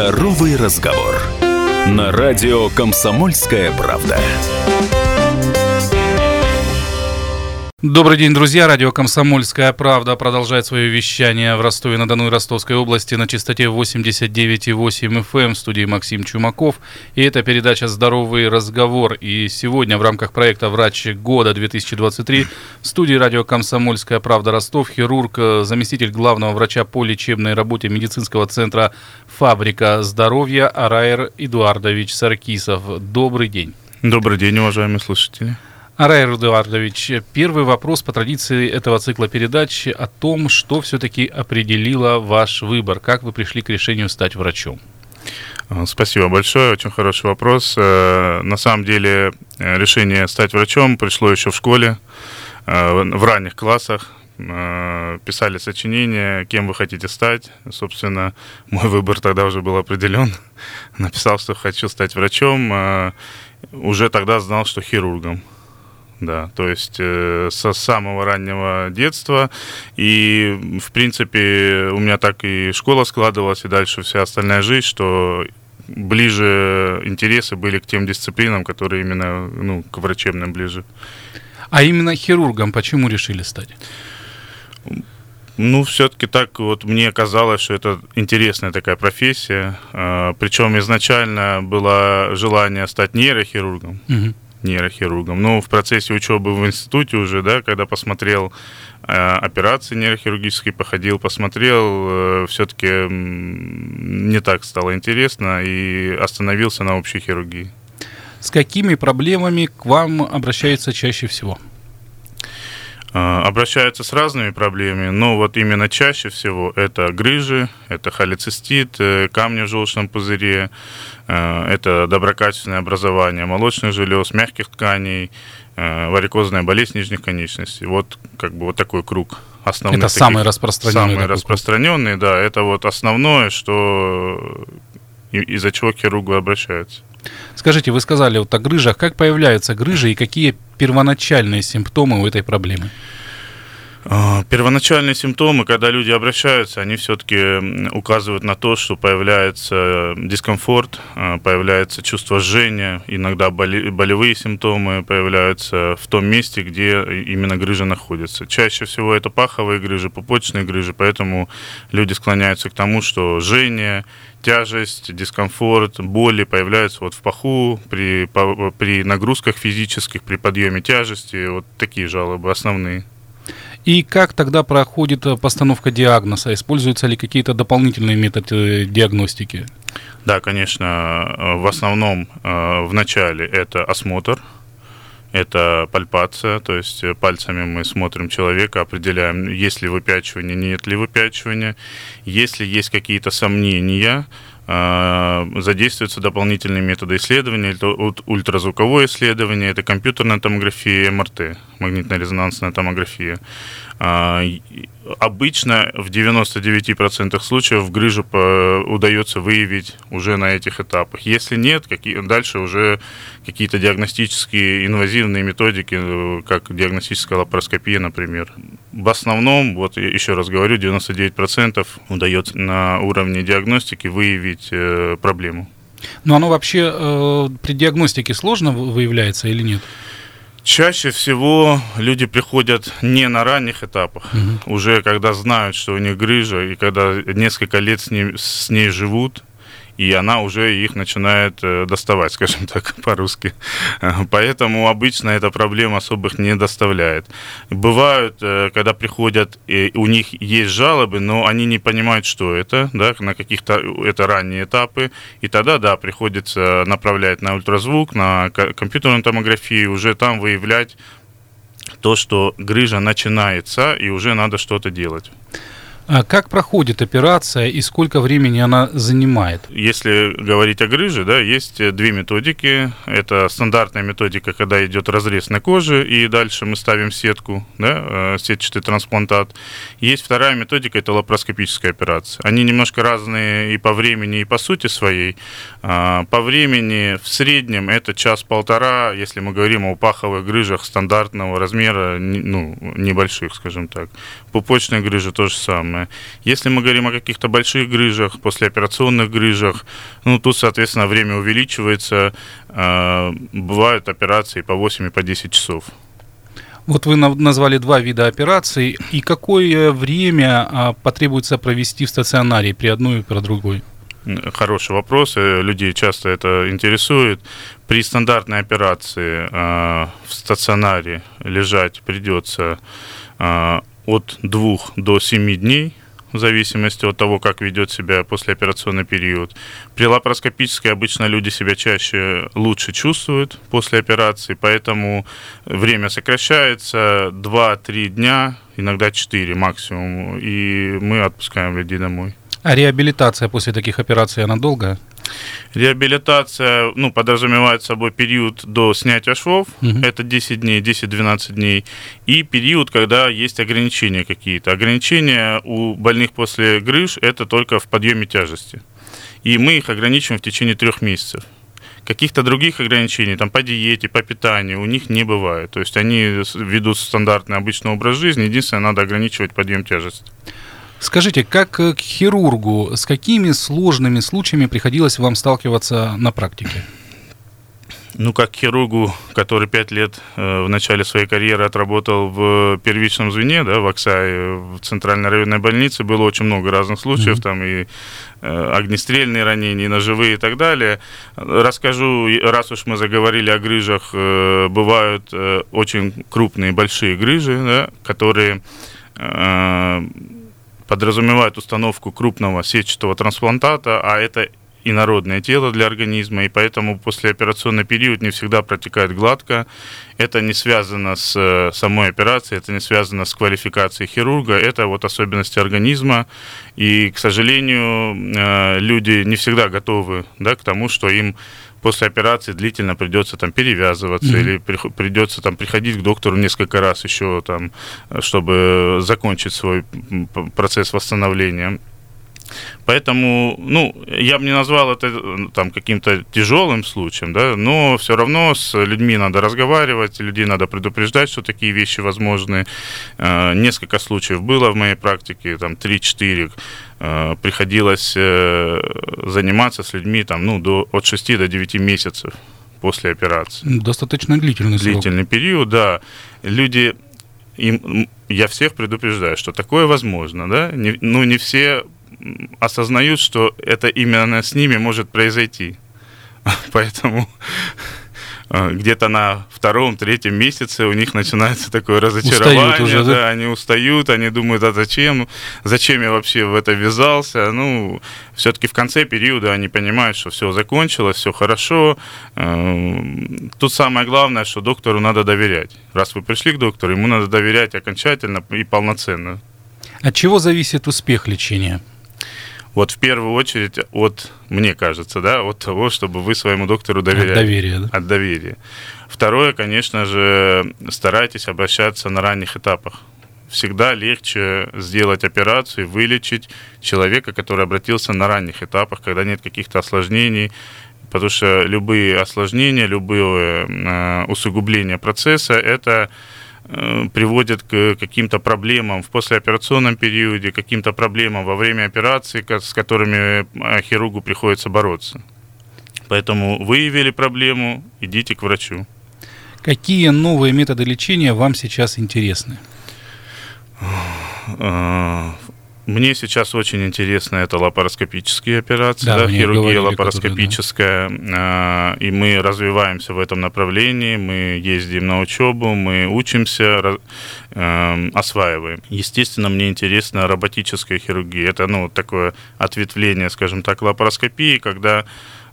Здоровый разговор. На радио «Комсомольская правда». Добрый день, друзья. Радио «Комсомольская правда» продолжает свое вещание в Ростове-на-Дону и Ростовской области на частоте 89,8 FM эм в студии Максим Чумаков. И это передача «Здоровый разговор». И сегодня в рамках проекта «Врач года 2023» в студии радио «Комсомольская правда» Ростов хирург, заместитель главного врача по лечебной работе медицинского центра «Фабрика здоровья» Араер Эдуардович Саркисов. Добрый день. Добрый день, уважаемые слушатели. Арайр Эдуардович, первый вопрос по традиции этого цикла передач о том, что все-таки определило ваш выбор, как вы пришли к решению стать врачом. А, спасибо большое, очень хороший вопрос. Э, на самом деле э, решение стать врачом пришло еще в школе, э, в ранних классах. Писали сочинения, кем вы хотите стать. Собственно, мой выбор тогда уже был определен. Написал, что хочу стать врачом. Уже тогда знал, что хирургом да, то есть э, со самого раннего детства. И, в принципе, у меня так и школа складывалась, и дальше вся остальная жизнь, что ближе интересы были к тем дисциплинам, которые именно ну, к врачебным ближе. А именно хирургом почему решили стать? Ну, все-таки так вот мне казалось, что это интересная такая профессия. А, Причем изначально было желание стать нейрохирургом. Угу нейрохирургом. Но в процессе учебы в институте уже, да, когда посмотрел э, операции нейрохирургические, походил, посмотрел, э, все-таки не так стало интересно и остановился на общей хирургии. С какими проблемами к вам обращаются чаще всего? А, обращаются с разными проблемами, но вот именно чаще всего это грыжи, это холецистит, э, камни в желчном пузыре, э, это доброкачественное образование молочных желез, мягких тканей, э, варикозная болезнь нижних конечностей. Вот как бы вот такой круг основных. Это таких, самые распространенные. Самые распространенные, да. Это вот основное, что из-за чего к хирургу обращаются. Скажите, вы сказали вот о грыжах. Как появляются грыжи и какие первоначальные симптомы у этой проблемы? А, первоначальные симптомы, когда люди обращаются, они все-таки указывают на то, что появляется дискомфорт, а, появляется чувство жжения, иногда болевые симптомы появляются в том месте, где именно грыжа находится. Чаще всего это паховые грыжи, пупочные грыжи, поэтому люди склоняются к тому, что жжение, тяжесть, дискомфорт, боли появляются вот в паху, при, при нагрузках физических, при подъеме тяжести. Вот такие жалобы основные. И как тогда проходит э, постановка диагноза? Используются ли какие-то дополнительные методы диагностики? Да, конечно. Э, в основном э, в начале это осмотр, это пальпация, то есть пальцами мы смотрим человека, определяем, есть ли выпячивание, нет ли выпячивания. Если есть какие-то сомнения, задействуются дополнительные методы исследования, это ультразвуковое исследование, это компьютерная томография, МРТ, магнитно-резонансная томография. А, обычно в 99% случаев грыжу удается выявить уже на этих этапах. Если нет, какие, дальше уже какие-то диагностические инвазивные методики, э, как диагностическая лапароскопия, например. В основном, вот еще раз говорю, 99% удается на уровне диагностики выявить э, проблему. Но оно вообще э, при диагностике сложно выявляется или нет? Чаще всего люди приходят не на ранних этапах, угу. уже когда знают, что у них грыжа, и когда несколько лет с ней, с ней живут, и она уже их начинает э, доставать, скажем так, по-русски. Поэтому обычно эта проблема особых не доставляет. Бывают, э, когда приходят, у них есть жалобы, но они не понимают, что это, да, на каких-то, это ранние этапы, и тогда, да, приходится направлять на ультразвук, на компьютерную томографию, уже там выявлять то, что грыжа начинается, и уже надо что-то делать. А как проходит операция и сколько времени она занимает? Если говорить о грыже, да, есть две методики. Это стандартная методика, когда идет разрез на коже, и дальше мы ставим сетку, да, э, сетчатый трансплантат. Есть вторая методика, это лапароскопическая операция. Они немножко разные и по времени, и по сути своей. А, по времени в среднем это час-полтора, если мы говорим о паховых грыжах стандартного размера, ну, небольших, скажем так. Пупочные грыжи то же самое самое. Если мы говорим о каких-то больших грыжах, послеоперационных грыжах, ну, тут, соответственно, время увеличивается. Э, бывают операции по 8 и по 10 часов. Вот вы назвали два вида операций. И какое время а, потребуется провести в стационаре при одной и при другой? Хороший вопрос, людей часто это интересует. При стандартной операции э, в стационаре лежать придется э, от двух до семи дней, в зависимости от того, как ведет себя послеоперационный период. При лапароскопической обычно люди себя чаще лучше чувствуют после операции, поэтому время сокращается 2-3 дня, иногда 4 максимум, и мы отпускаем людей домой. А реабилитация после таких операций, она долгая? Реабилитация, ну, подразумевает собой период до снятия швов, угу. это 10 дней, 10-12 дней, и период, когда есть ограничения какие-то. Ограничения у больных после грыж это только в подъеме тяжести. И мы их ограничиваем в течение трех месяцев. Каких-то других ограничений, там, по диете, по питанию у них не бывает. То есть они ведут стандартный обычный образ жизни, единственное, надо ограничивать подъем тяжести. Скажите, как к хирургу, с какими сложными случаями приходилось вам сталкиваться на практике? Ну, как хирургу, который пять лет э, в начале своей карьеры отработал в первичном звене, да, в Оксае, в Центральной районной больнице, было очень много разных случаев, mm-hmm. там и э, огнестрельные ранения, и ножевые и так далее. Расскажу, раз уж мы заговорили о грыжах, э, бывают э, очень крупные, большие грыжи, да, которые э, подразумевает установку крупного сетчатого трансплантата, а это инородное тело для организма, и поэтому послеоперационный период не всегда протекает гладко. Это не связано с э, самой операцией, это не связано с квалификацией хирурга, это вот особенности организма. И, к сожалению, э, люди не всегда готовы да, к тому, что им после операции длительно придется там перевязываться mm-hmm. или при, придется там приходить к доктору несколько раз еще там, чтобы закончить свой процесс восстановления. Поэтому, ну, я бы не назвал это там каким-то тяжелым случаем, да, но все равно с людьми надо разговаривать, людей надо предупреждать, что такие вещи возможны. Э, несколько случаев было в моей практике, там 3-4, э, приходилось э, заниматься с людьми там, ну, до, от 6 до 9 месяцев после операции. Достаточно длительный срок. Длительный период, да. Люди им, я всех предупреждаю, что такое возможно, да, не, ну, не все осознают, что это именно с ними может произойти. Поэтому э, где-то на втором, третьем месяце у них начинается такое разочарование. уже, да? да, они устают, они думают, а зачем, зачем я вообще в это ввязался. Ну, все-таки в конце периода они понимают, что все закончилось, все хорошо. Э, тут самое главное, что доктору надо доверять. Раз вы пришли к доктору, ему надо доверять окончательно и полноценно. От чего зависит успех лечения? Вот в первую очередь от, мне кажется, да, от того, чтобы вы своему доктору доверяли. От доверия, да? От доверия. Второе, конечно же, старайтесь обращаться на ранних этапах. Всегда легче сделать операцию, вылечить человека, который обратился на ранних этапах, когда нет каких-то осложнений, потому что любые осложнения, любые э, усугубления процесса – это приводит к каким-то проблемам в послеоперационном периоде, каким-то проблемам во время операции, с которыми э, хирургу приходится бороться. Поэтому выявили проблему, идите к врачу. Какие новые методы лечения вам сейчас интересны? Мне сейчас очень интересно это лапароскопические операции, да, да хирургия говорили, лапароскопическая, тоже, да. и мы развиваемся в этом направлении, мы ездим на учебу, мы учимся, э, осваиваем. Естественно, мне интересна роботическая хирургия. Это ну, такое ответвление, скажем так, лапароскопии, когда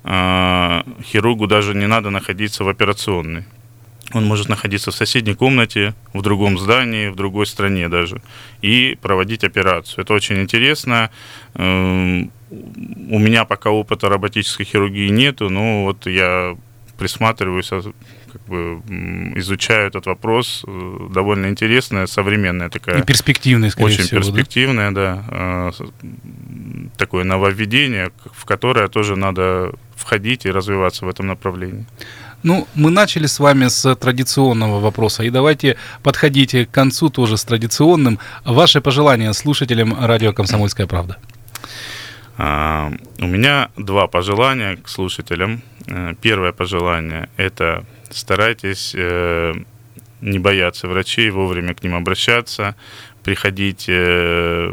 э, хирургу даже не надо находиться в операционной. Он может находиться в соседней комнате, в другом здании, в другой стране даже, и проводить операцию. Это очень интересно. Эм, у меня пока опыта роботической хирургии нету, но вот я присматриваюсь, а, как бы изучаю этот вопрос. Э, довольно интересная, современная такая. И перспективная, скорее Очень всего, перспективная, да. да. Такое нововведение, в которое тоже надо входить и развиваться в этом направлении. Ну, мы начали с вами с традиционного вопроса, и давайте подходите к концу тоже с традиционным. Ваши пожелания слушателям радио «Комсомольская правда». А, у меня два пожелания к слушателям. Э, первое пожелание – это старайтесь э, не бояться врачей, вовремя к ним обращаться, приходить. Э,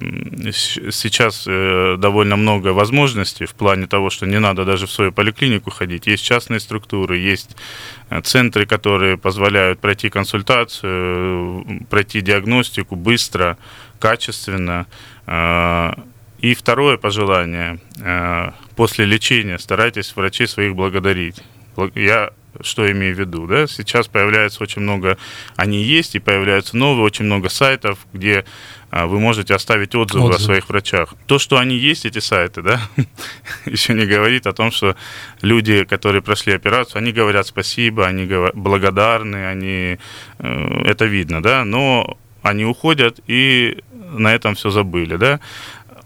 сейчас довольно много возможностей в плане того, что не надо даже в свою поликлинику ходить. Есть частные структуры, есть центры, которые позволяют пройти консультацию, пройти диагностику быстро, качественно. И второе пожелание. Э, после лечения старайтесь врачей своих благодарить. Я что имею в виду, да? Сейчас появляется очень много, они есть, и появляются новые, очень много сайтов, где э, вы можете оставить отзывы Отзыв. о своих врачах. То, что они есть, эти сайты, да, еще не говорит о том, что люди, которые прошли операцию, они говорят спасибо, они благодарны, они, э, это видно, да, но они уходят и на этом все забыли, да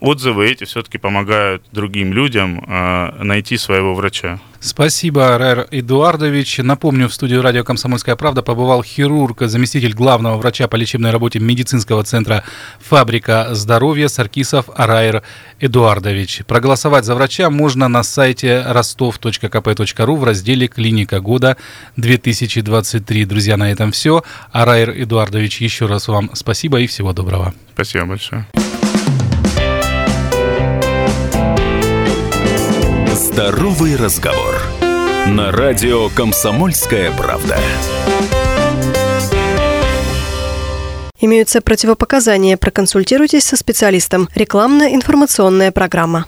отзывы эти все-таки помогают другим людям э, найти своего врача. Спасибо, Рэр Эдуардович. Напомню, в студию радио «Комсомольская правда» побывал хирург, заместитель главного врача по лечебной работе медицинского центра «Фабрика здоровья» Саркисов Раер Эдуардович. Проголосовать за врача можно на сайте ростов.кп.ру в разделе «Клиника года 2023». Друзья, на этом все. Араир Эдуардович, еще раз вам спасибо и всего доброго. Спасибо большое. Здоровый разговор. На радио «Комсомольская правда». Имеются противопоказания. Проконсультируйтесь со специалистом. Рекламно-информационная программа.